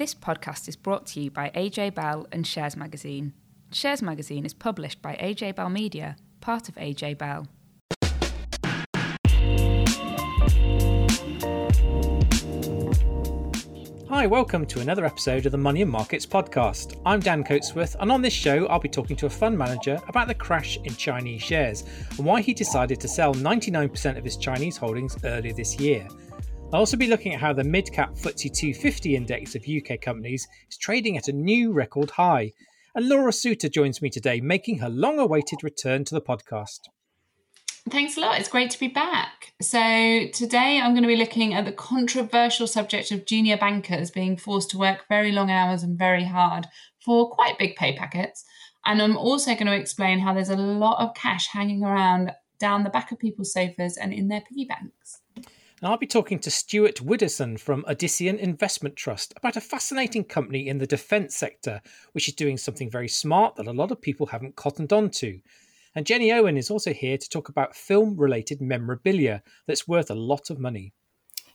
This podcast is brought to you by AJ Bell and Shares Magazine. Shares Magazine is published by AJ Bell Media, part of AJ Bell. Hi, welcome to another episode of the Money and Markets podcast. I'm Dan Coatsworth, and on this show, I'll be talking to a fund manager about the crash in Chinese shares and why he decided to sell 99% of his Chinese holdings earlier this year. I'll also be looking at how the mid cap FTSE 250 index of UK companies is trading at a new record high. And Laura Suter joins me today, making her long awaited return to the podcast. Thanks a lot. It's great to be back. So, today I'm going to be looking at the controversial subject of junior bankers being forced to work very long hours and very hard for quite big pay packets. And I'm also going to explain how there's a lot of cash hanging around down the back of people's sofas and in their piggy banks. And I'll be talking to Stuart Widdowson from Odyssean Investment Trust about a fascinating company in the defence sector, which is doing something very smart that a lot of people haven't cottoned on to. And Jenny Owen is also here to talk about film related memorabilia that's worth a lot of money.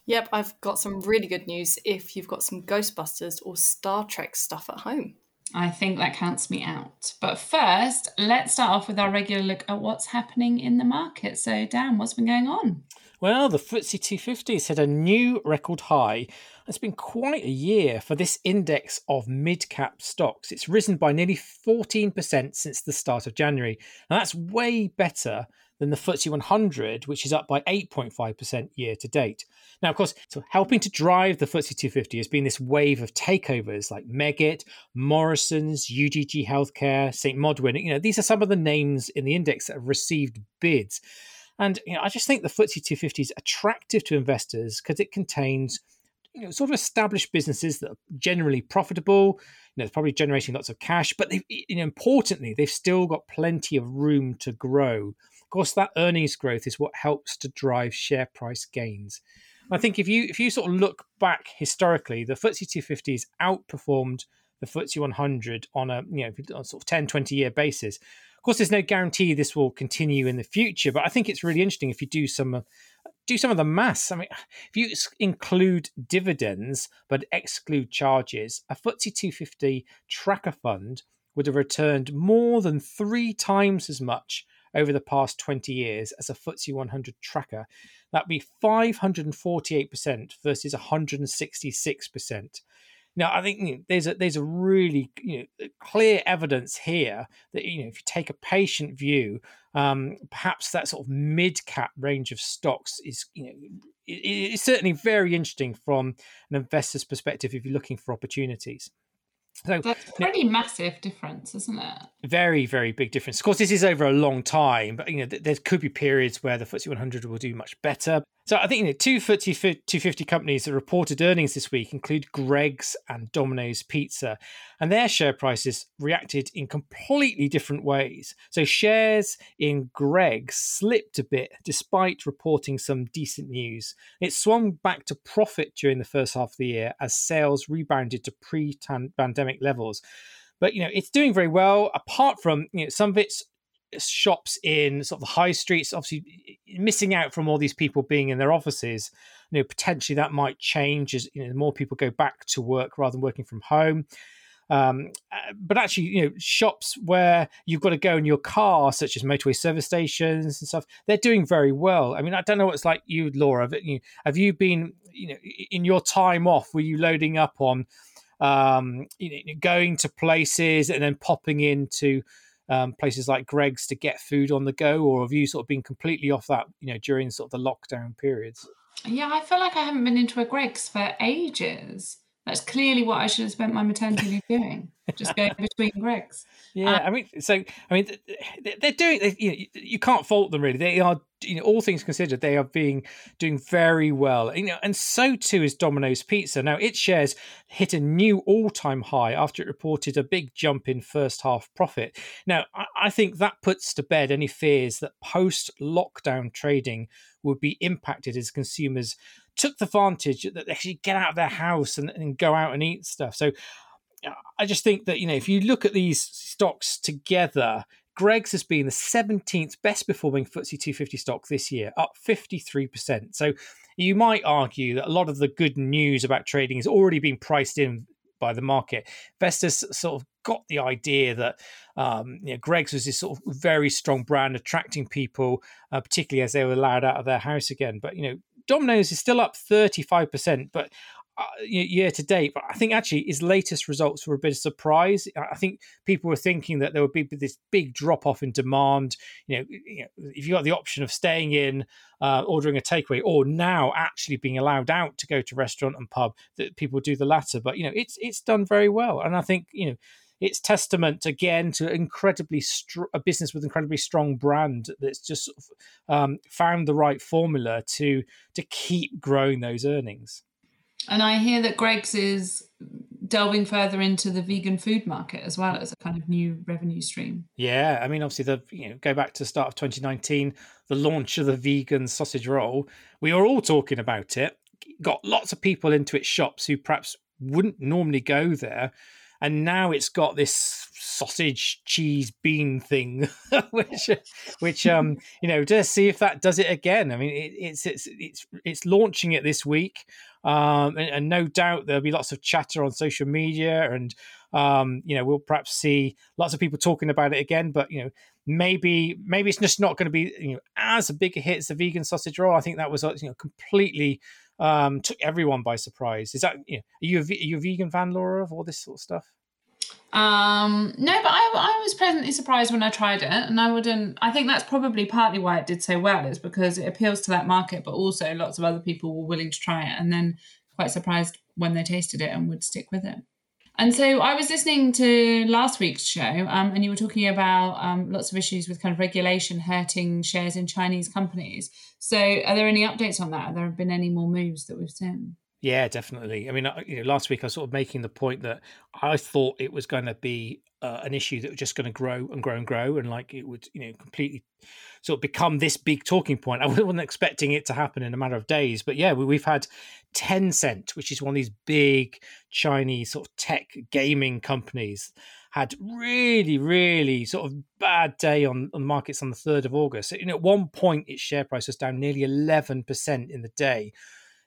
Yep, I've got some really good news if you've got some Ghostbusters or Star Trek stuff at home. I think that counts me out. But first, let's start off with our regular look at what's happening in the market. So, Dan, what's been going on? Well, the FTSE 250 has hit a new record high. It's been quite a year for this index of mid cap stocks. It's risen by nearly 14% since the start of January. And that's way better than the FTSE 100, which is up by 8.5% year to date. Now, of course, so helping to drive the FTSE 250 has been this wave of takeovers like Meggitt, Morrisons, UDG Healthcare, St. Modwen. You know, these are some of the names in the index that have received bids. And you know, I just think the FTSE 250 is attractive to investors because it contains you know, sort of established businesses that are generally profitable. You know, it's probably generating lots of cash, but they, you know, importantly, they've still got plenty of room to grow. Course, that earnings growth is what helps to drive share price gains. I think if you if you sort of look back historically, the FTSE 250 has outperformed the FTSE 100 on a you know on sort of 10, 20 year basis Of course, there's no guarantee this will continue in the future, but I think it's really interesting if you do some uh, do some of the maths. I mean, if you include dividends but exclude charges, a FTSE 250 tracker fund would have returned more than three times as much over the past 20 years as a FTSE 100 tracker. That'd be 548% versus 166%. Now, I think you know, there's a there's a really you know, clear evidence here that you know if you take a patient view, um, perhaps that sort of mid cap range of stocks is you know it's certainly very interesting from an investor's perspective if you're looking for opportunities. So that's a pretty know, massive difference, isn't it? Very, very big difference. Of course, this is over a long time, but you know, there could be periods where the FTSE 100 will do much better. So I think you know, two FTSE 250 companies that reported earnings this week include Greggs and Domino's Pizza, and their share prices reacted in completely different ways. So shares in Greggs slipped a bit despite reporting some decent news. It swung back to profit during the first half of the year as sales rebounded to pre-pandemic levels but you know it's doing very well apart from you know some of its shops in sort of the high streets, obviously missing out from all these people being in their offices. You know, potentially that might change as you know more people go back to work rather than working from home. Um, uh, but actually, you know, shops where you've got to go in your car, such as motorway service stations and stuff, they're doing very well. I mean, I don't know what it's like you, Laura. But you, have you been, you know, in your time off, were you loading up on, um, you know, going to places and then popping into um, places like Greggs to get food on the go, or have you sort of been completely off that, you know, during sort of the lockdown periods? Yeah, I feel like I haven't been into a Greggs for ages. That's clearly what I should have spent my maternity leave doing, just going between Greggs. Yeah, um, I mean, so I mean, they're doing. They, you, know, you can't fault them really. They are, you know, all things considered, they are being doing very well. You know, and so too is Domino's Pizza. Now, its shares hit a new all-time high after it reported a big jump in first half profit. Now, I, I think that puts to bed any fears that post-lockdown trading would be impacted as consumers took the advantage that they actually get out of their house and, and go out and eat stuff. So I just think that, you know, if you look at these stocks together, Greggs has been the 17th best performing FTSE 250 stock this year, up 53%. So you might argue that a lot of the good news about trading has already been priced in by the market. Investors sort of got the idea that um, you know, Greggs was this sort of very strong brand, attracting people, uh, particularly as they were allowed out of their house again. But you know, Domino's is still up 35%, but uh, year to date. But I think actually his latest results were a bit of surprise. I think people were thinking that there would be this big drop off in demand. You know, you know, if you got the option of staying in, uh, ordering a takeaway, or now actually being allowed out to go to restaurant and pub, that people do the latter. But you know, it's it's done very well, and I think you know it's testament again to incredibly str- a business with incredibly strong brand that's just um, found the right formula to to keep growing those earnings. And I hear that Greggs is delving further into the vegan food market as well as a kind of new revenue stream. Yeah, I mean, obviously, the you know go back to the start of 2019, the launch of the vegan sausage roll. We were all talking about it. Got lots of people into its shops who perhaps wouldn't normally go there and now it's got this sausage cheese bean thing which which um you know just see if that does it again. I mean it, it's it's it's it's launching it this week um and, and, no doubt there'll be lots of chatter on social media and um you know we'll perhaps see lots of people talking about it again but you know maybe maybe it's just not going to be you know as big a hit as the vegan sausage roll. I think that was you know completely um, took everyone by surprise. Is that you know, are you a, are you a vegan fan, Laura, of all this sort of stuff? Um, no, but I, I was pleasantly surprised when I tried it, and I wouldn't. I think that's probably partly why it did so well, is because it appeals to that market, but also lots of other people were willing to try it, and then quite surprised when they tasted it and would stick with it. And so I was listening to last week's show, um, and you were talking about um, lots of issues with kind of regulation hurting shares in Chinese companies. So, are there any updates on that? Have there been any more moves that we've seen? Yeah, definitely. I mean, you know, last week I was sort of making the point that I thought it was going to be uh, an issue that was just going to grow and grow and grow, and like it would, you know, completely sort of become this big talking point. I wasn't expecting it to happen in a matter of days, but yeah, we, have had Tencent, which is one of these big Chinese sort of tech gaming companies, had really, really sort of bad day on, on markets on the third of August. You know, at one point, its share price was down nearly eleven percent in the day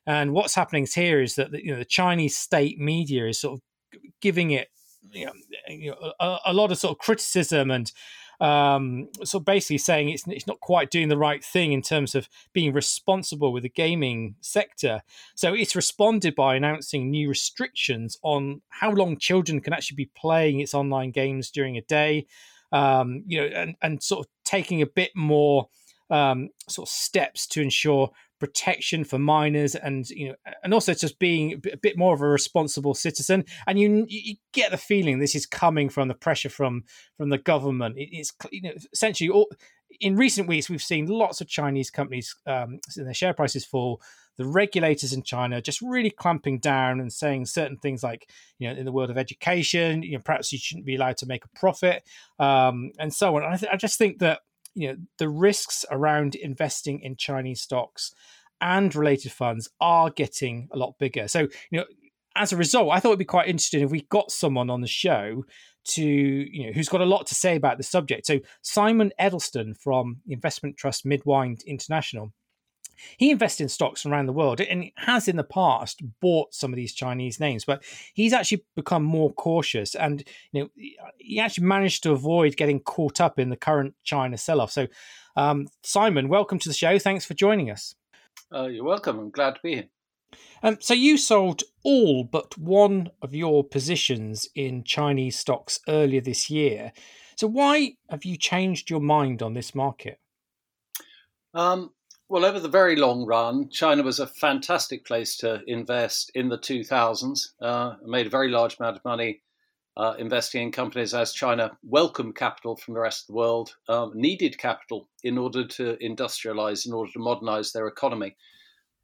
and what's happening here is that you know the Chinese state media is sort of giving it you know a, a, lot of sort of criticism and um, so basically saying it's it's not quite doing the right thing in terms of being responsible with the gaming sector. So it's responded by announcing new restrictions on how long children can actually be playing its online games during a day. Um, you know, and and sort of taking a bit more um, sort of steps to ensure protection for minors and you know and also just being a bit more of a responsible citizen. And you you get the feeling this is coming from the pressure from from the government. It's you know essentially all, in recent weeks we've seen lots of chinese companies um their share prices fall. The regulators in china just really clamping down and saying certain things like you know in the world of education you know perhaps you shouldn't be allowed to make a profit um and so on. I, th- I just think that you know the risks around investing in Chinese stocks and related funds are getting a lot bigger. So you know, as a result, I thought it'd be quite interesting if we got someone on the show to you know who's got a lot to say about the subject. So Simon Edelsten from investment trust Mid Wynd International he invests in stocks around the world and has in the past bought some of these Chinese names, but he's actually become more cautious and you know he actually managed to avoid getting caught up in the current China sell-off. So, um, Simon, welcome to the show. Thanks for joining us. Uh, you're welcome. I'm glad to be here. Um, so you sold all but one of your positions in Chinese stocks earlier this year. So why have you changed your mind on this market? Um, well, over the very long run, China was a fantastic place to invest in the 2000s. Uh, made a very large amount of money uh, investing in companies as China welcomed capital from the rest of the world, um, needed capital in order to industrialize, in order to modernize their economy.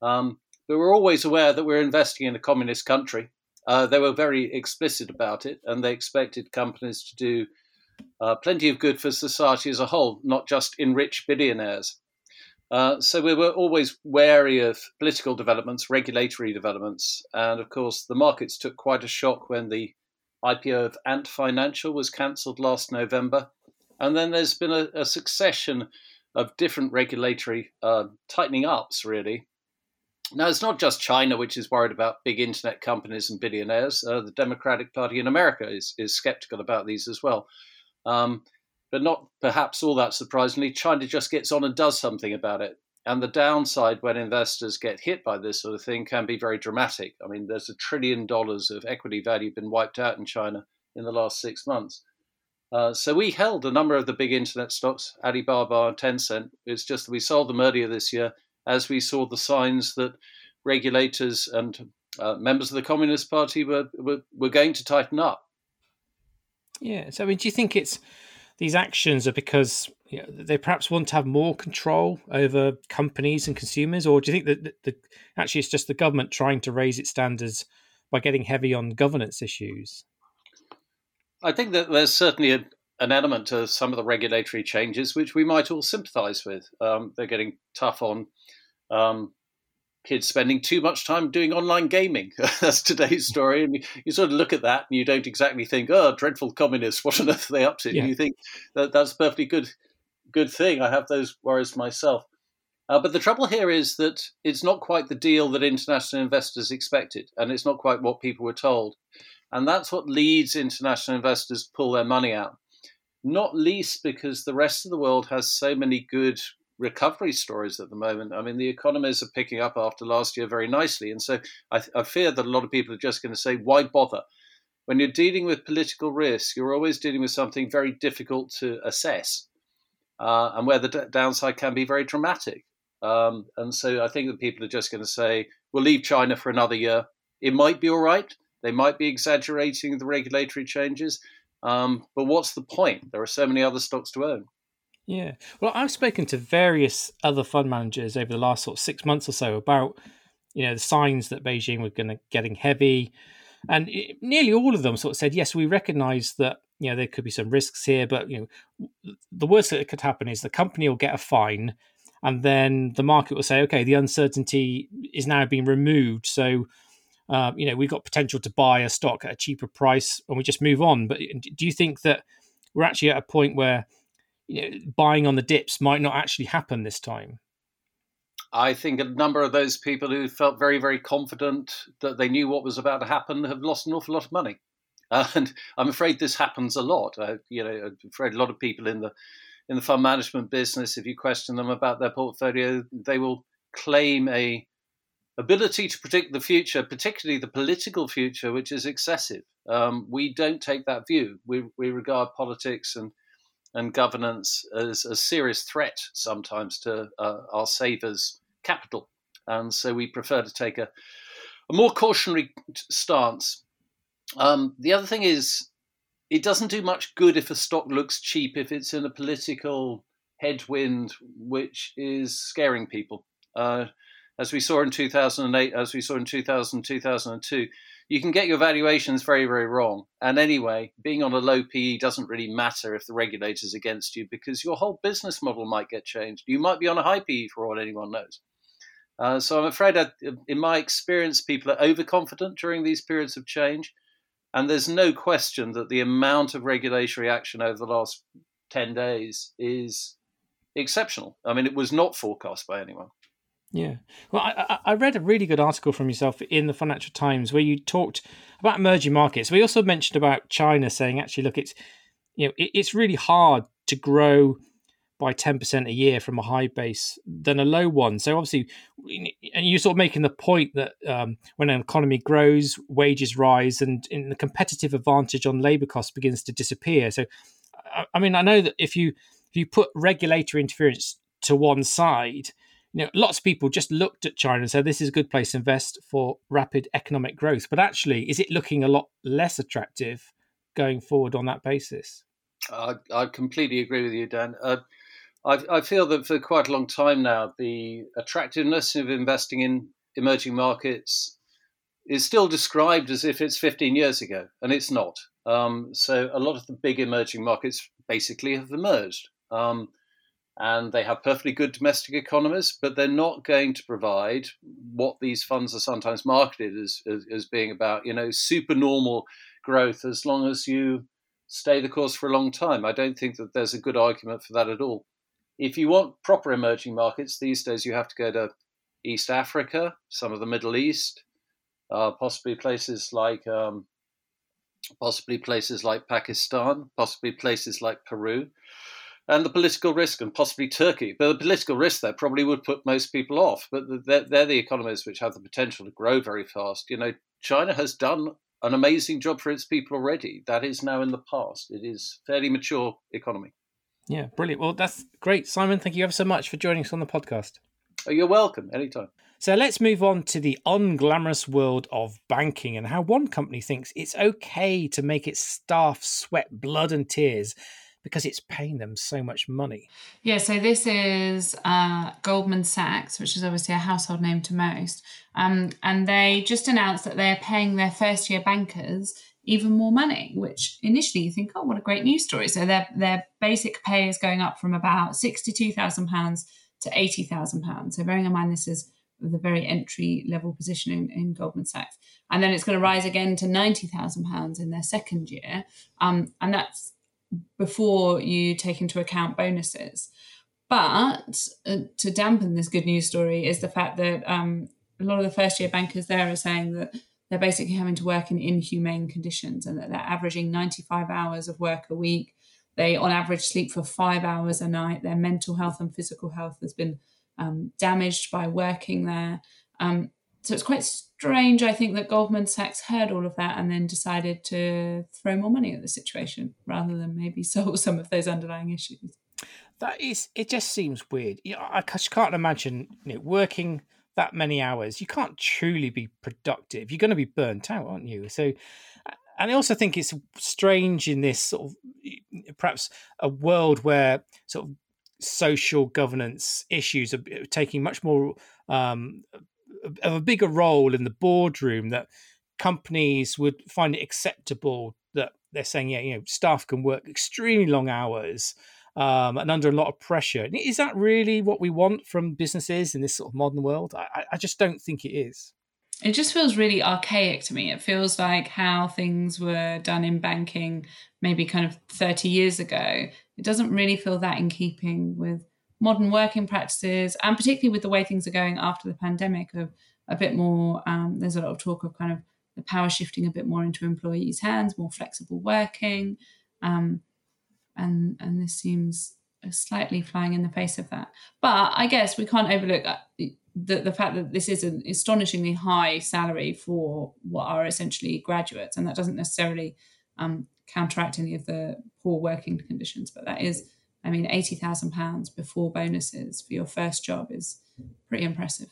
Um, but we're always aware that we're investing in a communist country. Uh, they were very explicit about it, and they expected companies to do uh, plenty of good for society as a whole, not just enrich billionaires. Uh, so we were always wary of political developments, regulatory developments, and of course the markets took quite a shock when the IPO of Ant Financial was cancelled last November, and then there's been a, a succession of different regulatory uh, tightening ups, really. Now, it's not just China which is worried about big internet companies and billionaires. Uh, the Democratic Party in America is, is skeptical about these as well. Um, but not perhaps all that surprisingly, China just gets on and does something about it. And the downside when investors get hit by this sort of thing can be very dramatic. I mean, there's a trillion dollars of equity value been wiped out in China in the last six months. Uh, so we held a number of the big internet stocks, Alibaba and Tencent. It's just that we sold them earlier this year as we saw the signs that regulators and uh, members of the Communist Party were, were, were going to tighten up. Yeah. So, I mean, do you think it's these actions are because you know, they perhaps want to have more control over companies and consumers, or do you think that the, the, actually it's just the government trying to raise its standards by getting heavy on governance issues? I think that there's certainly a, an element to some of the regulatory changes which we might all sympathise with. Um, they're getting tough on um, kids spending too much time doing online gaming. That's today's story. And you, you, sort of look at that and you don't exactly think, oh, dreadful communists, what on earth are they up to? Yeah. You think that that's a perfectly good, good thing. I have those worries myself. Uh, but the trouble here is that it's not quite the deal that international investors expected, and it's not quite what people were told. And that's what leads international investors to pull their money out. Not least because the rest of the world has so many good recovery stories at the moment. I mean, the economies are picking up after last year very nicely. And so I, I fear that a lot of people are just going to say, why bother? When you're dealing with political risk, you're always dealing with something very difficult to assess uh, and where the d- downside can be very dramatic. Um, and so I think that people are just going to say, we'll leave China for another year. It might be all right. They might be exaggerating the regulatory changes. Um, but what's the point? There are so many other stocks to own. Yeah. Well, I've spoken to various other fund managers over the last sort of six months or so about, you know, the signs that Beijing were going to getting heavy, and it, nearly all of them sort of said, yes, we recognise that you know there could be some risks here, but you know, the worst that could happen is the company will get a fine, and then the market will say, okay, the uncertainty is now being removed, so. Uh, you know, we've got potential to buy a stock at a cheaper price, and we just move on. But do you think that we're actually at a point where you know, buying on the dips might not actually happen this time. I think a number of those people who felt very, very confident that they knew what was about to happen have lost an awful lot of money. And I'm afraid this happens a lot. Uh, you know, I'm afraid a lot of people in the in the fund management business, if you question them about their portfolio, they will claim a ability to predict the future, particularly the political future, which is excessive. Um, we don't take that view. We we regard politics and and governance as a serious threat sometimes to uh, our savers' capital. And so we prefer to take a, a more cautionary stance. Um, the other thing is, it doesn't do much good if a stock looks cheap if it's in a political headwind which is scaring people. Uh, as we saw in 2008, as we saw in 2000, 2002, you can get your valuations very, very wrong. And anyway, being on a low PE doesn't really matter if the regulator's against you because your whole business model might get changed. You might be on a high PE for all anyone knows. Uh, so I'm afraid, that, in my experience, people are overconfident during these periods of change. And there's no question that the amount of regulatory action over the last 10 days is exceptional. I mean, it was not forecast by anyone. Yeah. Well, I, I read a really good article from yourself in the Financial Times where you talked about emerging markets. We also mentioned about China saying, actually, look, it's you know, it, it's really hard to grow by 10% a year from a high base than a low one. So obviously, and you're sort of making the point that um, when an economy grows, wages rise, and, and the competitive advantage on labor costs begins to disappear. So, I mean, I know that if you if you put regulatory interference to one side, you know, lots of people just looked at China and said this is a good place to invest for rapid economic growth. But actually, is it looking a lot less attractive going forward on that basis? I, I completely agree with you, Dan. Uh, I, I feel that for quite a long time now, the attractiveness of investing in emerging markets is still described as if it's 15 years ago, and it's not. Um, so a lot of the big emerging markets basically have emerged. Um, and they have perfectly good domestic economies, but they're not going to provide what these funds are sometimes marketed as, as, as, being about, you know, super normal growth as long as you stay the course for a long time. I don't think that there's a good argument for that at all. If you want proper emerging markets, these days you have to go to East Africa, some of the Middle East, uh, possibly places like um, possibly places like Pakistan, possibly places like Peru, and the political risk, and possibly Turkey. But the political risk there probably would put most people off. But they're, they're the economies which have the potential to grow very fast. You know, China has done an amazing job for its people already. That is now in the past. It is fairly mature economy. Yeah, brilliant. Well, that's great, Simon. Thank you ever so much for joining us on the podcast. Oh, you're welcome. Anytime. So let's move on to the unglamorous world of banking and how one company thinks it's okay to make its staff sweat blood and tears because it's paying them so much money. Yeah, so this is uh, Goldman Sachs, which is obviously a household name to most. Um, and they just announced that they're paying their first year bankers even more money, which initially you think, oh, what a great news story. So their, their basic pay is going up from about £62,000 to £80,000. So bearing in mind this is the very entry level position in, in, Goldman Sachs. And then it's going to rise again to £90,000 in their second year. Um, and that's before you take into account bonuses. But uh, to dampen this good news story is the fact that um, a lot of the first year bankers there are saying that they're basically having to work in inhumane conditions and that they're averaging 95 hours of work a week. They, on average, sleep for five hours a night. Their mental health and physical health has been um, damaged by working there. Um, so it's quite strange, I think, that Goldman Sachs heard all of that and then decided to throw more money at the situation rather than maybe solve some of those underlying issues. That is, it just seems weird. You know, I just can't imagine you know, working that many hours. You can't truly be productive. You're going to be burnt out, aren't you? So, and I also think it's strange in this sort of perhaps a world where sort of social governance issues are taking much more um, of a bigger role in the boardroom that companies would find it acceptable that they're saying yeah you know staff can work extremely long hours um, and under a lot of pressure is that really what we want from businesses in this sort of modern world I, I just don't think it is it just feels really archaic to me. It feels like how things were done in banking maybe kind of 30 years ago. It doesn't really feel that in keeping with modern working practices and particularly with the way things are going after the pandemic of a bit more um, there's a lot of talk of kind of the power shifting a bit more into employees hands more flexible working um, and and this seems slightly flying in the face of that. But i guess we can't overlook uh, the, the fact that this is an astonishingly high salary for what are essentially graduates, and that doesn't necessarily um, counteract any of the poor working conditions, but that is, I mean, eighty thousand pounds before bonuses for your first job is pretty impressive.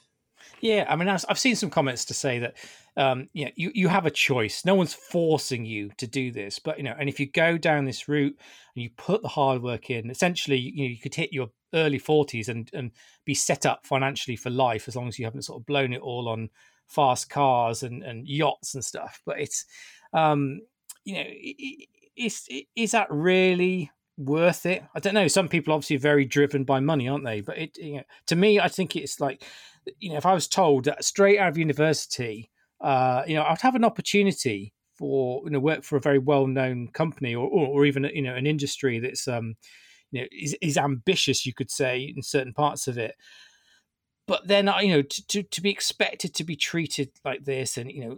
Yeah, I mean, I've seen some comments to say that, um, you, you you have a choice. No one's forcing you to do this, but you know, and if you go down this route and you put the hard work in, essentially, you know, you could hit your early forties and and be set up financially for life as long as you haven't sort of blown it all on fast cars and and yachts and stuff. But it's, um, you know, is is that really worth it? I don't know. Some people obviously are very driven by money, aren't they? But it, you know, to me, I think it's like you know, if I was told that straight out of university, uh, you know, I'd have an opportunity for you know work for a very well known company or, or, or even you know an industry that's um you know is, is ambitious, you could say in certain parts of it. But then you know to, to, to be expected to be treated like this and you know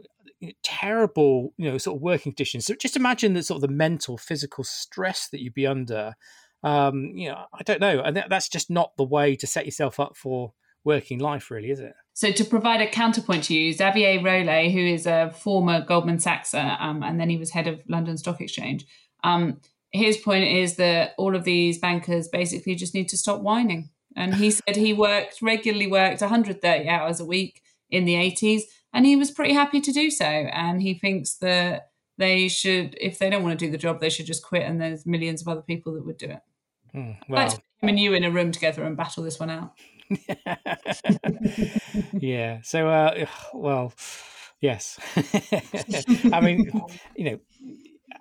terrible you know sort of working conditions. So just imagine the sort of the mental physical stress that you'd be under. Um, you know, I don't know, and that's just not the way to set yourself up for working life, really, is it? So, to provide a counterpoint to you, Xavier Rolet, who is a former Goldman Sachs, um, and then he was head of London Stock Exchange, um, his point is that all of these bankers basically just need to stop whining. And he said he worked regularly worked 130 hours a week in the 80s, and he was pretty happy to do so. And he thinks that they should, if they don't want to do the job, they should just quit. And there's millions of other people that would do it. Hmm, well, him and you in a room together and battle this one out. yeah. So, uh, well, yes. I mean, you know,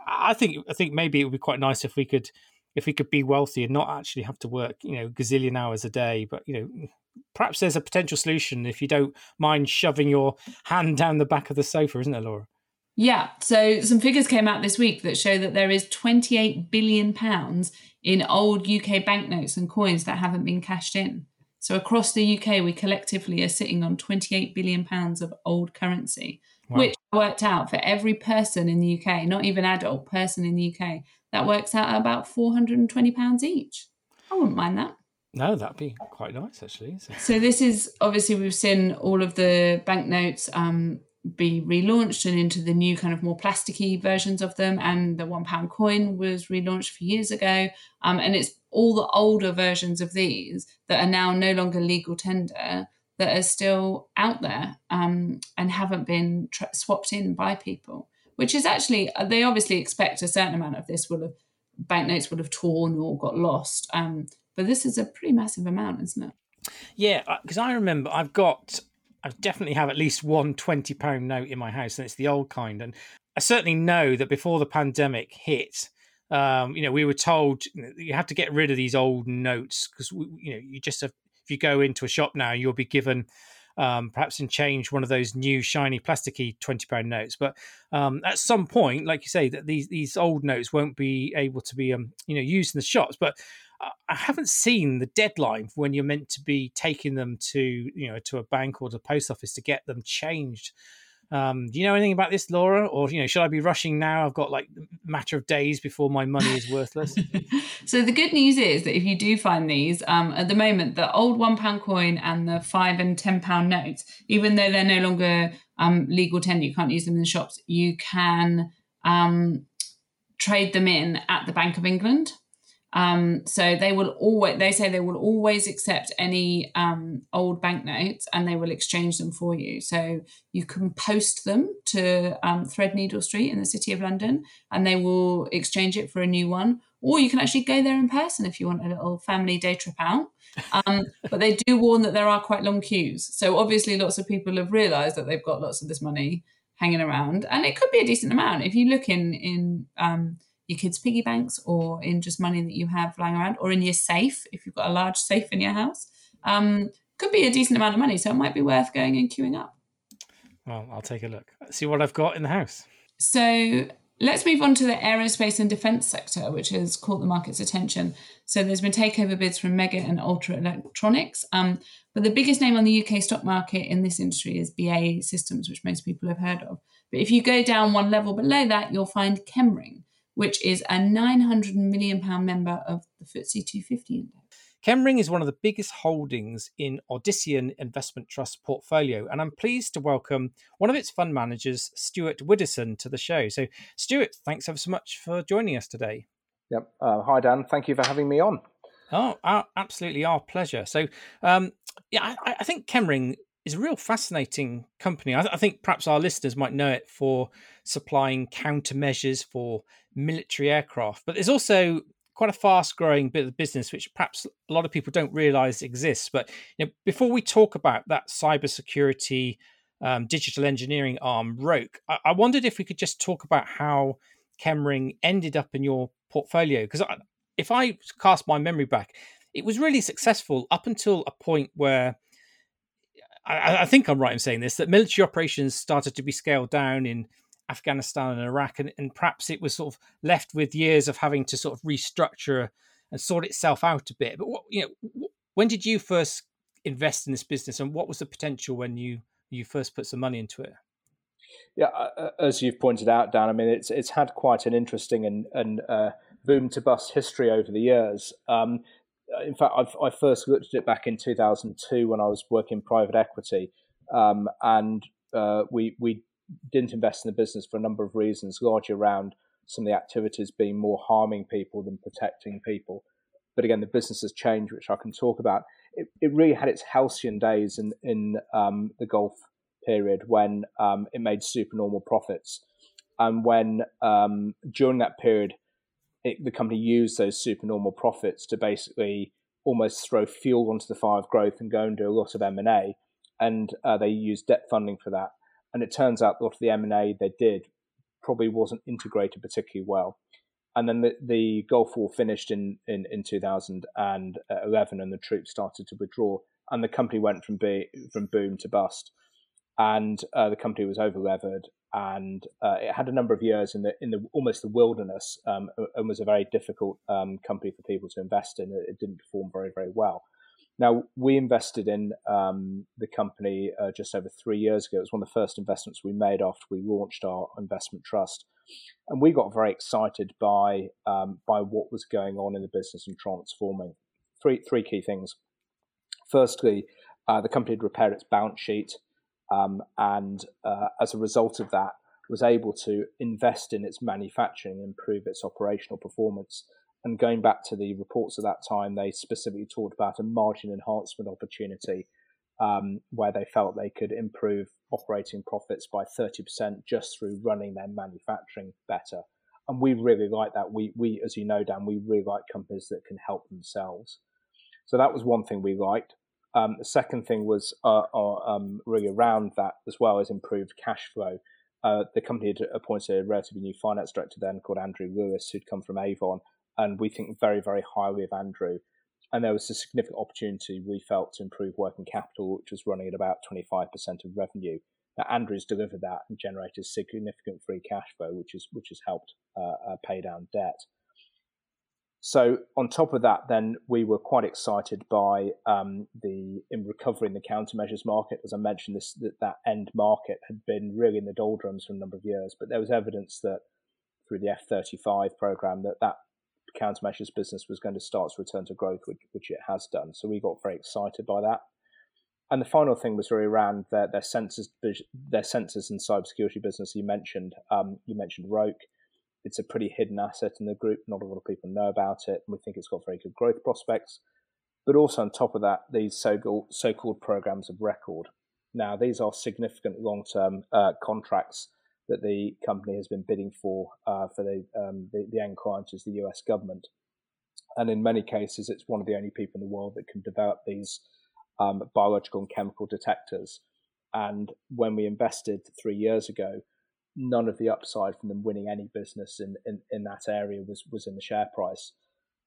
I think I think maybe it would be quite nice if we could if we could be wealthy and not actually have to work, you know, gazillion hours a day. But you know, perhaps there's a potential solution if you don't mind shoving your hand down the back of the sofa, isn't there, Laura? Yeah. So some figures came out this week that show that there is 28 billion pounds in old UK banknotes and coins that haven't been cashed in. So across the UK, we collectively are sitting on 28 billion pounds of old currency, wow. which worked out for every person in the UK, not even adult person in the UK, that works out at about 420 pounds each. I wouldn't mind that. No, that'd be quite nice actually. So, this is obviously we've seen all of the banknotes um, be relaunched and into the new kind of more plasticky versions of them. And the one pound coin was relaunched a few years ago. Um, and it's all the older versions of these that are now no longer legal tender that are still out there um, and haven't been tra- swapped in by people, which is actually, uh, they obviously expect a certain amount of this will have, banknotes would have torn or got lost. Um, but this is a pretty massive amount, isn't it? Yeah, because uh, I remember I've got I definitely have at least one 20 pound note in my house, and it's the old kind. And I certainly know that before the pandemic hit, um, you know, we were told you have to get rid of these old notes because you know you just have, if you go into a shop now, you'll be given um, perhaps in change one of those new shiny plasticky twenty pound notes. But um, at some point, like you say, that these these old notes won't be able to be um, you know used in the shops. But I haven't seen the deadline for when you're meant to be taking them to you know to a bank or the post office to get them changed. Um, do you know anything about this, Laura? Or you know, should I be rushing now? I've got like matter of days before my money is worthless. so the good news is that if you do find these, um, at the moment, the old one pound coin and the five and ten pound notes, even though they're no longer um, legal tender, you can't use them in the shops. You can um, trade them in at the Bank of England. Um, so they will always they say they will always accept any um, old banknotes and they will exchange them for you. So you can post them to um, Threadneedle Street in the City of London and they will exchange it for a new one. Or you can actually go there in person if you want a little family day trip out. Um, but they do warn that there are quite long queues. So obviously, lots of people have realised that they've got lots of this money hanging around, and it could be a decent amount if you look in in um, your kids' piggy banks or in just money that you have lying around or in your safe if you've got a large safe in your house. Um, could be a decent amount of money, so it might be worth going and queuing up. Well, I'll take a look. See what I've got in the house. So let's move on to the aerospace and defense sector, which has caught the market's attention. So there's been takeover bids from Meggitt and Ultra Electronics. Um, but the biggest name on the UK stock market in this industry is BAE Systems, which most people have heard of. But if you go down one level below that, you'll find Chemring which is a 900 million pound member of the FTSE 250 index. Chemring is one of the biggest holdings in Odyssean Investment Trust portfolio, and I'm pleased to welcome one of its fund managers, Stuart Widdowson, to the show. So, Stuart, thanks ever so much for joining us today. Yep. Uh, hi, Dan. Thank you for having me on. Oh, our, absolutely our pleasure. So, um, yeah, I, I think Chemring is a real fascinating company. I, I, think perhaps our listeners might know it for supplying countermeasures for military aircraft, but there's also quite a fast growing bit of the business which perhaps a lot of people don't realize exists. But you know, before we talk about that cybersecurity, um, digital engineering arm, Roke, I, I, wondered if we could just talk about how Chemring ended up in your portfolio. Because if I cast my memory back, it was really successful up until a point where I, I, think I'm right in saying this that military operations started to be scaled down in Afghanistan and Iraq, and, and perhaps it was sort of left with years of having to sort of restructure and sort itself out a bit. But what, you know, when did you first invest in this business, and what was the potential when you you first put some money into it? Yeah, uh, as you've pointed out, Dan, I mean it's it's had quite an interesting and and uh, boom to bust history over the years. Um, in fact, I've, I first looked at it back in 2002 when I was working private equity, um, and uh, we we didn't invest in the business for a number of reasons, largely around some of the activities being more harming people than protecting people. But again, the business has changed, which I can talk about. It, it really had its halcyon days in in um, the Gulf period when um, it made supernormal profits, and when um, during that period, it, the company used those supernormal profits to basically almost throw fuel onto the fire of growth and go and do a lot of M and uh, they used debt funding for that and it turns out a lot of the M&A they did probably wasn't integrated particularly well. And then the, the Gulf War finished in, in, in 2011 and the troops started to withdraw and the company went from, be, from boom to bust. And uh, the company was over levered and uh, it had a number of years in the in the almost the wilderness um, and was a very difficult um, company for people to invest in. It, didn't perform very very well. Now, we invested in um, the company uh, just over three years ago. It was one of the first investments we made after we launched our investment trust, and we got very excited by um, by what was going on in the business and transforming. Three three key things. Firstly, uh, the company had repaired its balance sheet, um, and uh, as a result of that, was able to invest in its manufacturing and improve its operational performance and going back to the reports at that time, they specifically talked about a margin enhancement opportunity um, where they felt they could improve operating profits by 30% just through running their manufacturing better. And we really like that. We, we, as you know, Dan, we really like companies that can help themselves. So that was one thing we liked. Um, the second thing was uh, uh, um, really around that as well as improved cash flow. Uh, the company had appointed a relatively new finance director then called Andrew Lewis, who'd come from Avon, and we think very, very highly of Andrew. And there was a significant opportunity we felt to improve working capital, which was running at about 25% of revenue. Now, Andrew's delivered that and generated significant free cash flow, which is which has helped uh, uh, pay down debt. So on top of that, then we were quite excited by um, the in recovering the countermeasures market. As I mentioned, this that, that end market had been really in the doldrums for a number of years, but there was evidence that through the F35 program that that countermeasures business was going to start to return to growth, which, which it has done. So we got very excited by that. And the final thing was really around their, their sensors, their sensors and cybersecurity business. You mentioned, um, you mentioned Roke. It's a pretty hidden asset in the group. Not a lot of people know about it, and we think it's got very good growth prospects. But also on top of that, these so-called, programs of record. Now, these are significant long-term uh, contracts that the company has been bidding for uh, for the, um, the, the end client is the US government, and in many cases, it's one of the only people in the world that can develop these um, biological and chemical detectors. And when we invested three years ago, none of the upside from them winning any business in, in, in that area was was in the share price.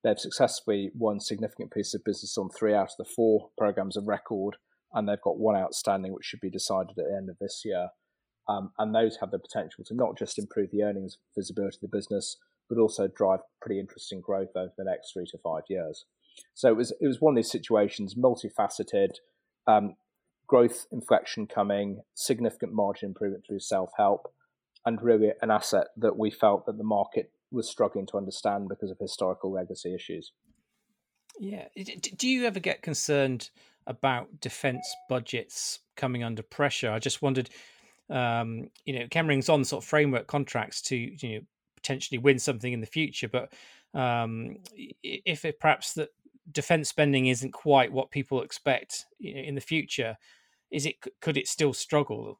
They've successfully won significant pieces of business on three out of the four programs of record, and they've got one outstanding which should be decided at the end of this year. Um, and those have the potential to not just improve the earnings visibility of the business, but also drive pretty interesting growth over the next three to five years. So it was it was one of these situations, multifaceted, um, growth inflection coming, significant margin improvement through self help, and really an asset that we felt that the market was struggling to understand because of historical legacy issues. Yeah. Do you ever get concerned about defence budgets coming under pressure? I just wondered um, you know, Chemring's on sort of framework contracts to you know potentially win something in the future, but um, if it perhaps that defense spending isn't quite what people expect in the future, is it could it still struggle?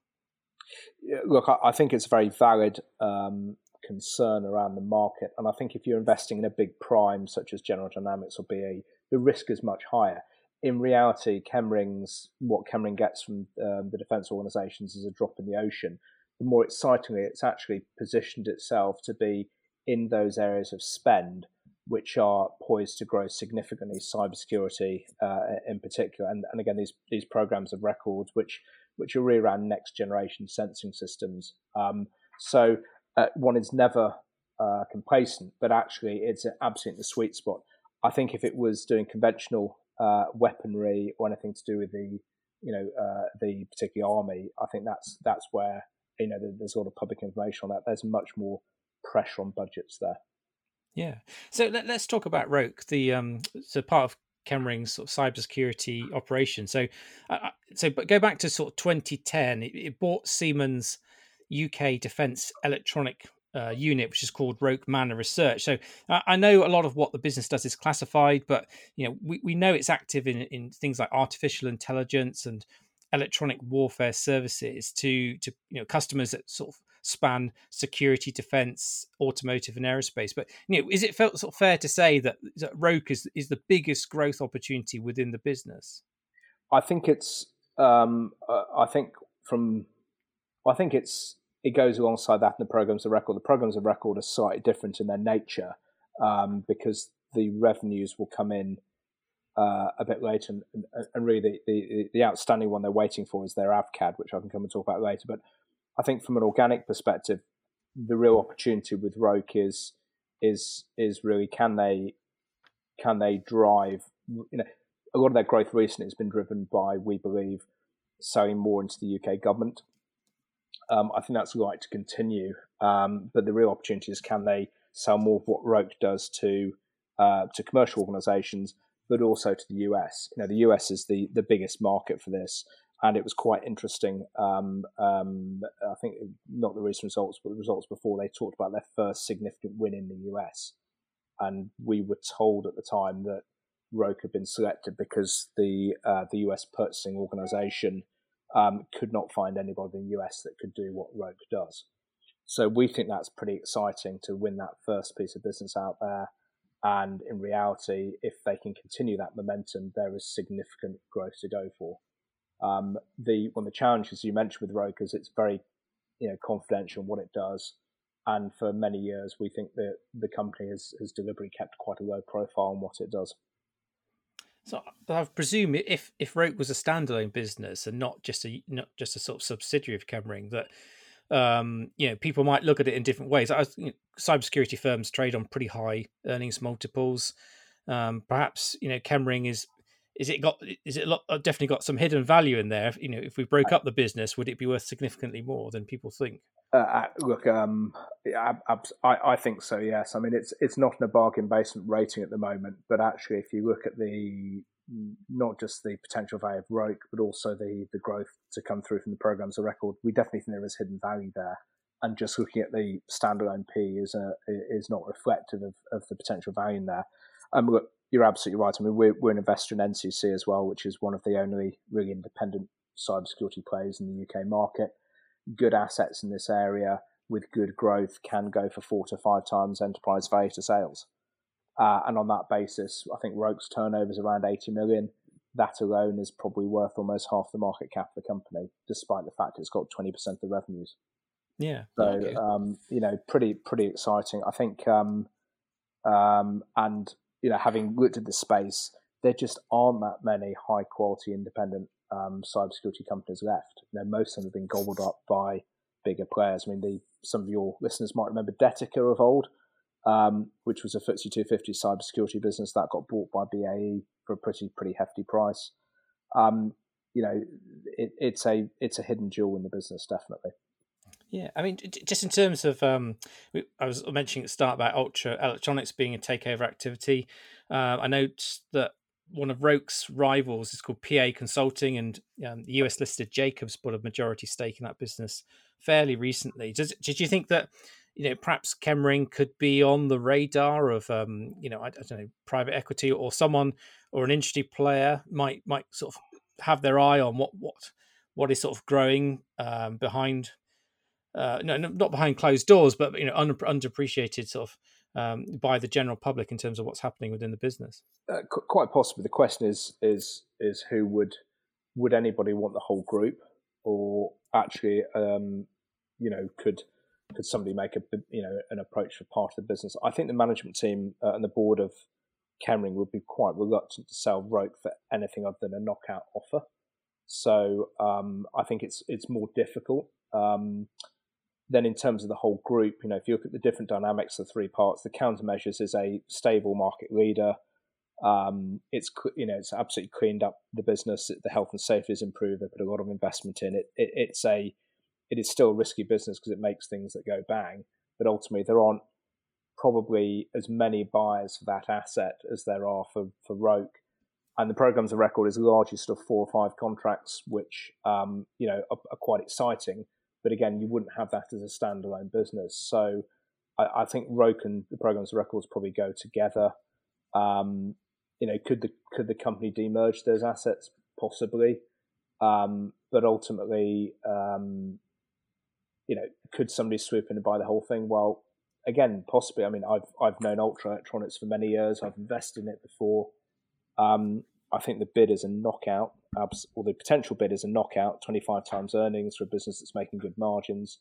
Look, I think it's a very valid um, concern around the market, and I think if you're investing in a big prime such as General Dynamics or BAE, the risk is much higher in reality, Chemring's what Chemring gets from um, the defence organisations is a drop in the ocean. The more excitingly, it's actually positioned itself to be in those areas of spend which are poised to grow significantly, cybersecurity uh, in particular, and, and again these these programs of records which which are really around next generation sensing systems. Um, so uh, one is never uh, complacent, but actually it's absolutely the sweet spot. I think if it was doing conventional uh, weaponry or anything to do with the you know uh, the particular army, I think that's that's where you know there's a lot of public information on that. There's much more pressure on budgets there. Yeah. So let, us talk about Roke, the um, so part of Chemring's sort of cybersecurity operation. So, uh, so but go back to sort of 2010. It, it bought Siemens UK Defence Electronic uh, unit, which is called Roke Manor Research. So uh, I know a lot of what the business does is classified, but you know we, we know it's active in in things like artificial intelligence and electronic warfare services to to you know customers that sort of span security, defense, automotive, and aerospace. But you know, is it felt sort of fair to say that, that Roke is is the biggest growth opportunity within the business? I think it's. Um, uh, I think from. I think it's it goes alongside that in the programs of record. The programs of record are slightly different in their nature um, because the revenues will come in uh, a bit later, and, and, and really the, the, the, outstanding one they're waiting for is their AVCAD, which I can come and talk about later. But I think from an organic perspective, the real opportunity with Roke is is is really can they can they drive you know a lot of their growth recently has been driven by, we believe, selling more into the UK government. Um, I think that's right to continue, um, but the real opportunity is can they sell more of what Roke does to uh, to commercial organisations, but also to the US. You know, the US is the the biggest market for this, and it was quite interesting. Um, um, I think not the recent results, but the results before they talked about their first significant win in the US, and we were told at the time that Roke had been selected because the uh, the US purchasing organization um, could not find anybody in the US that could do what Roke does. So we think that's pretty exciting to win that first piece of business out there. And in reality, if they can continue that momentum, there is significant growth to go for. Um, the one of the challenges you mentioned with Roke is it's very, you know, confidential in what it does, and for many years we think that the company has, has deliberately kept quite a low profile on what it does. So I presume if if Roke was a standalone business and not just a not just a sort of subsidiary of Chemring, that um, you know people might look at it in different ways. I, you know, cybersecurity firms trade on pretty high earnings multiples. Um, perhaps you know Chemring is is it got is it uh, definitely got some hidden value in there? You know, if we broke up the business, would it be worth significantly more than people think? Uh, look, um, I, I, I, think so. Yes, I mean it's it's not in a bargain basement rating at the moment, but actually, if you look at the not just the potential value of Roke, but also the the growth to come through from the programs of record, we definitely think there is hidden value there. And just looking at the standalone P is a, is not reflective of, of the potential value in there. Um, look, you're absolutely right. I mean, we're, we're an investor in NCC as well, which is one of the only really independent cybersecurity players in the UK market. Good assets in this area with good growth can go for four to five times enterprise value to sales. Uh, and on that basis, I think Roke's turnover is around 80 million. That alone is probably worth almost half the market cap of the company, despite the fact it's got 20% of the revenues. Yeah. So, okay. um, you know, pretty, pretty exciting. I think, um, um, and you know, having looked at the space, there just aren't that many high quality independent um, cybersecurity companies left. You know, most of them have been gobbled up by bigger players. I mean, the, some of your listeners might remember Detica of old, um, which was a FTSE 250 cybersecurity business that got bought by BAE for a pretty pretty hefty price. Um, you know, it, it's a it's a hidden jewel in the business, definitely. Yeah, I mean, just in terms of, um, I was mentioning at the start about Ultra Electronics being a takeover activity. Uh, I note that one of Roke's rivals is called PA Consulting, and um, the US listed Jacobs bought a majority stake in that business fairly recently. Does, did you think that, you know, perhaps Chemring could be on the radar of, um, you know, I, I don't know, private equity or someone or an industry player might might sort of have their eye on what what what is sort of growing um, behind uh, no, not behind closed doors, but you know, un- underappreciated sort of um, by the general public in terms of what's happening within the business. Uh, quite possibly. The question is is is who would would anybody want the whole group, or actually, um, you know, could could somebody make a you know an approach for part of the business? I think the management team uh, and the board of Chemring would be quite reluctant to sell Roke for anything other than a knockout offer. So um, I think it's it's more difficult. Um, then in terms of the whole group, you know, if you look at the different dynamics of three parts, the countermeasures is a stable market leader. Um, it's you know it's absolutely cleaned up the business. The health and safety is improved. They put a lot of investment in it. it it's a it is still a risky business because it makes things that go bang. But ultimately, there aren't probably as many buyers for that asset as there are for for Roke. And the programs of record is largely sort of four or five contracts, which um, you know are, are quite exciting but again, you wouldn't have that as a standalone business. So I, I think Roke and the programs records probably go together. Um, you know, could the could the company demerge those assets? Possibly, um, but ultimately, um, you know, could somebody swoop in and buy the whole thing? Well, again, possibly. I mean, I've I've known Ultra Electronics for many years. I've invested in it before. Um, I think the bid is a knockout, or the potential bid is a knockout, 25 times earnings for a business that's making good margins.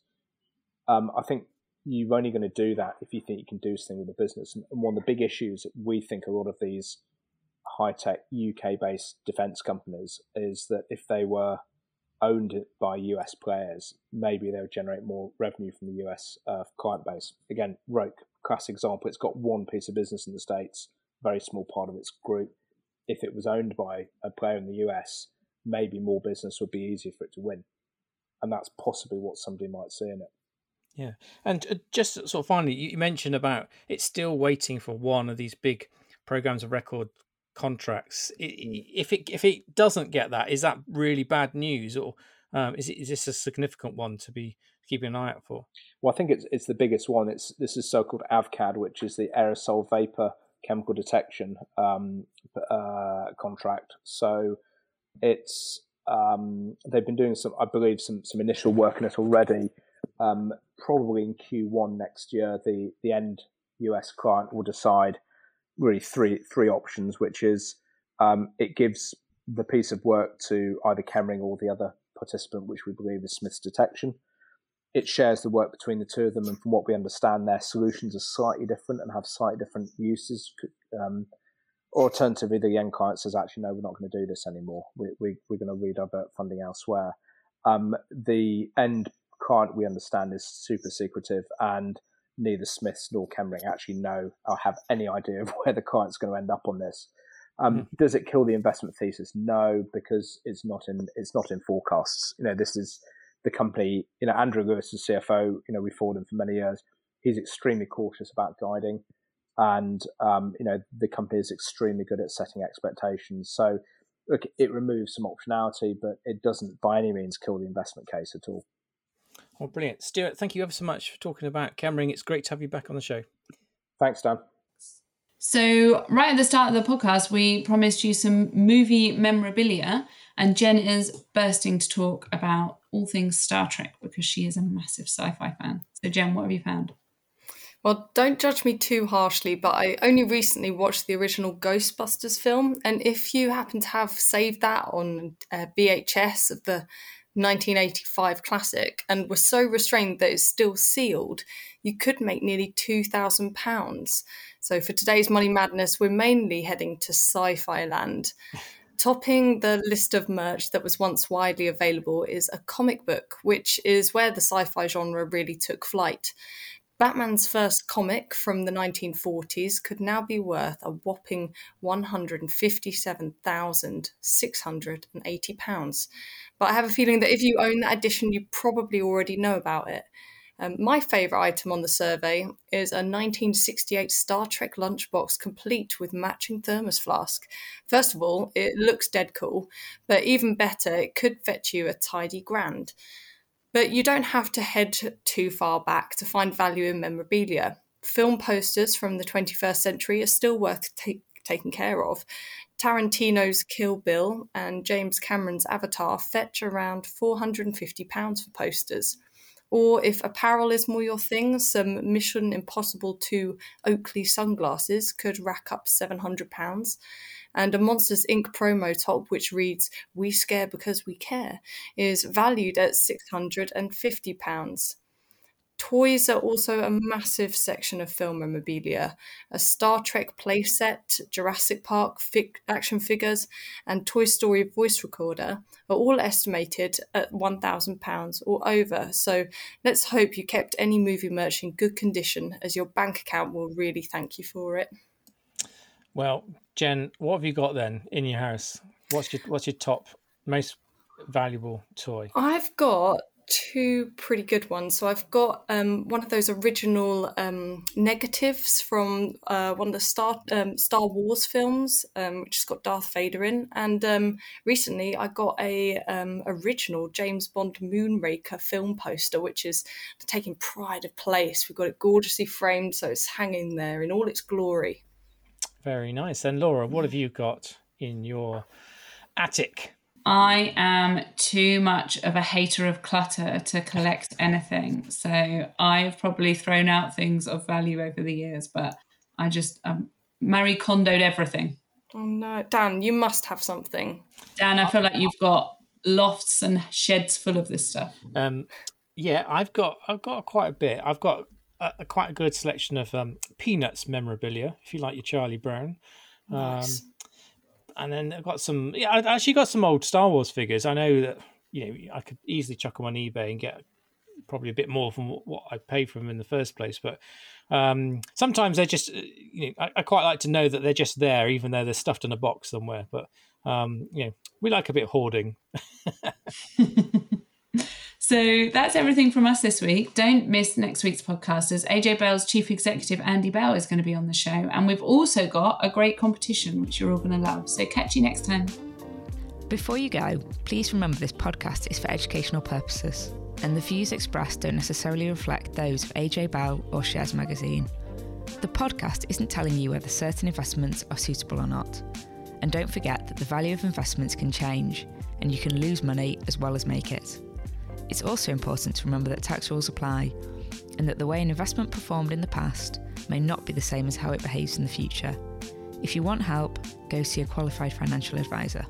Um, I think you're only going to do that if you think you can do something with the business. And one of the big issues that we think a lot of these high tech UK based defense companies is that if they were owned by US players, maybe they would generate more revenue from the US uh, client base. Again, Roke, classic example, it's got one piece of business in the States, very small part of its group if it was owned by a player in the US, maybe more business would be easier for it to win, and that's possibly what somebody might see in it. Yeah, and uh, just sort of finally, you mentioned about it's still waiting for one of these big programs of record contracts. If it if it doesn't get that, is that really bad news, or um, is it, is this a significant one to be keeping an eye out for? Well, I think it's it's the biggest one. It's this is so-called AVCAD, which is the aerosol vapor chemical detection um, uh, contract. So it's um, they've been doing some, I believe, some some initial work on it already. Um, probably in Q1 next year, the the end US client will decide really three three options, which is um, it gives the piece of work to either Chemring or the other participant, which we believe is Smiths Detection. It shares the work between the two of them, and from what we understand, their solutions are slightly different and have slightly different uses. Um, alternatively, the end client says, actually, no, we're not going to do this anymore. We, we, we're going to redivert funding elsewhere. Um, the end client, we understand, is super secretive, and neither Smiths nor Chemring actually know or have any idea of where the client's going to end up on this. Um, mm. Does it kill the investment thesis? No, because it's not in it's not in forecasts. You know, this is the company. You know, Andrew Lewis, the CFO. You know, we've followed him for many years. He's extremely cautious about guiding, and um, you know, the company is extremely good at setting expectations. So, look, it removes some optionality, but it doesn't by any means kill the investment case at all. Well, brilliant, Stuart. Thank you ever so much for talking about Chemring. It's great to have you back on the show. Thanks, Dan. So, right at the start of the podcast, we promised you some movie memorabilia, and Jen is bursting to talk about all things Star Trek because she is a massive sci fi fan. So, Jen, what have you found? Well, don't judge me too harshly, but I only recently watched the original Ghostbusters film. And if you happen to have saved that on uh, VHS of the 1985 classic and were so restrained that it's still sealed, you could make nearly £2,000. So for today's Money Madness, we're mainly heading to sci fi land. Topping the list of merch that was once widely available is a comic book, which is where the sci fi genre really took flight. Batman's first comic from the 1940s could now be worth a whopping £157,680. But I have a feeling that if you own that edition, you probably already know about it. Um, my favourite item on the survey is a 1968 Star Trek lunchbox complete with matching thermos flask. First of all, it looks dead cool, but even better, it could fetch you a tidy grand. But you don't have to head too far back to find value in memorabilia. Film posters from the 21st century are still worth t- taking care of. Tarantino's Kill Bill and James Cameron's Avatar fetch around £450 for posters. Or if apparel is more your thing, some Mission Impossible 2 Oakley sunglasses could rack up £700. And a Monsters Inc. promo top, which reads, We scare because we care, is valued at £650. Toys are also a massive section of film memorabilia. A Star Trek playset, Jurassic Park action figures, and Toy Story voice recorder are all estimated at £1,000 or over. So let's hope you kept any movie merch in good condition, as your bank account will really thank you for it. Well, Jen, what have you got then in your house? What's your what's your top most valuable toy? I've got two pretty good ones. So I've got um, one of those original um, negatives from uh, one of the Star um, Star Wars films, um, which has got Darth Vader in. And um, recently, I got a um, original James Bond Moonraker film poster, which is taking pride of place. We've got it gorgeously framed, so it's hanging there in all its glory. Very nice. And Laura, what have you got in your attic? I am too much of a hater of clutter to collect anything. So I've probably thrown out things of value over the years, but I just um, Marie Kondoed everything. Oh no, Dan, you must have something. Dan, I feel like you've got lofts and sheds full of this stuff. Um, yeah, I've got I've got quite a bit. I've got a, a quite a good selection of um, Peanuts memorabilia, if you like your Charlie Brown. Nice. And then I've got some. Yeah, I actually got some old Star Wars figures. I know that you know I could easily chuck them on eBay and get probably a bit more from what I paid for them in the first place. But Um, sometimes they're just, uh, you know, I, I, quite like to know that they're just there, even though they're stuffed in a box somewhere. But um, you know, we like a bit of hoarding. So that's everything from us this week. Don't miss next week's podcast as AJ Bell's chief executive, Andy Bell, is going to be on the show. And we've also got a great competition, which you're all going to love. So catch you next time. Before you go, please remember this podcast is for educational purposes, and the views expressed don't necessarily reflect those of AJ Bell or Shares Magazine. The podcast isn't telling you whether certain investments are suitable or not. And don't forget that the value of investments can change, and you can lose money as well as make it. It's also important to remember that tax rules apply and that the way an investment performed in the past may not be the same as how it behaves in the future. If you want help, go see a qualified financial advisor.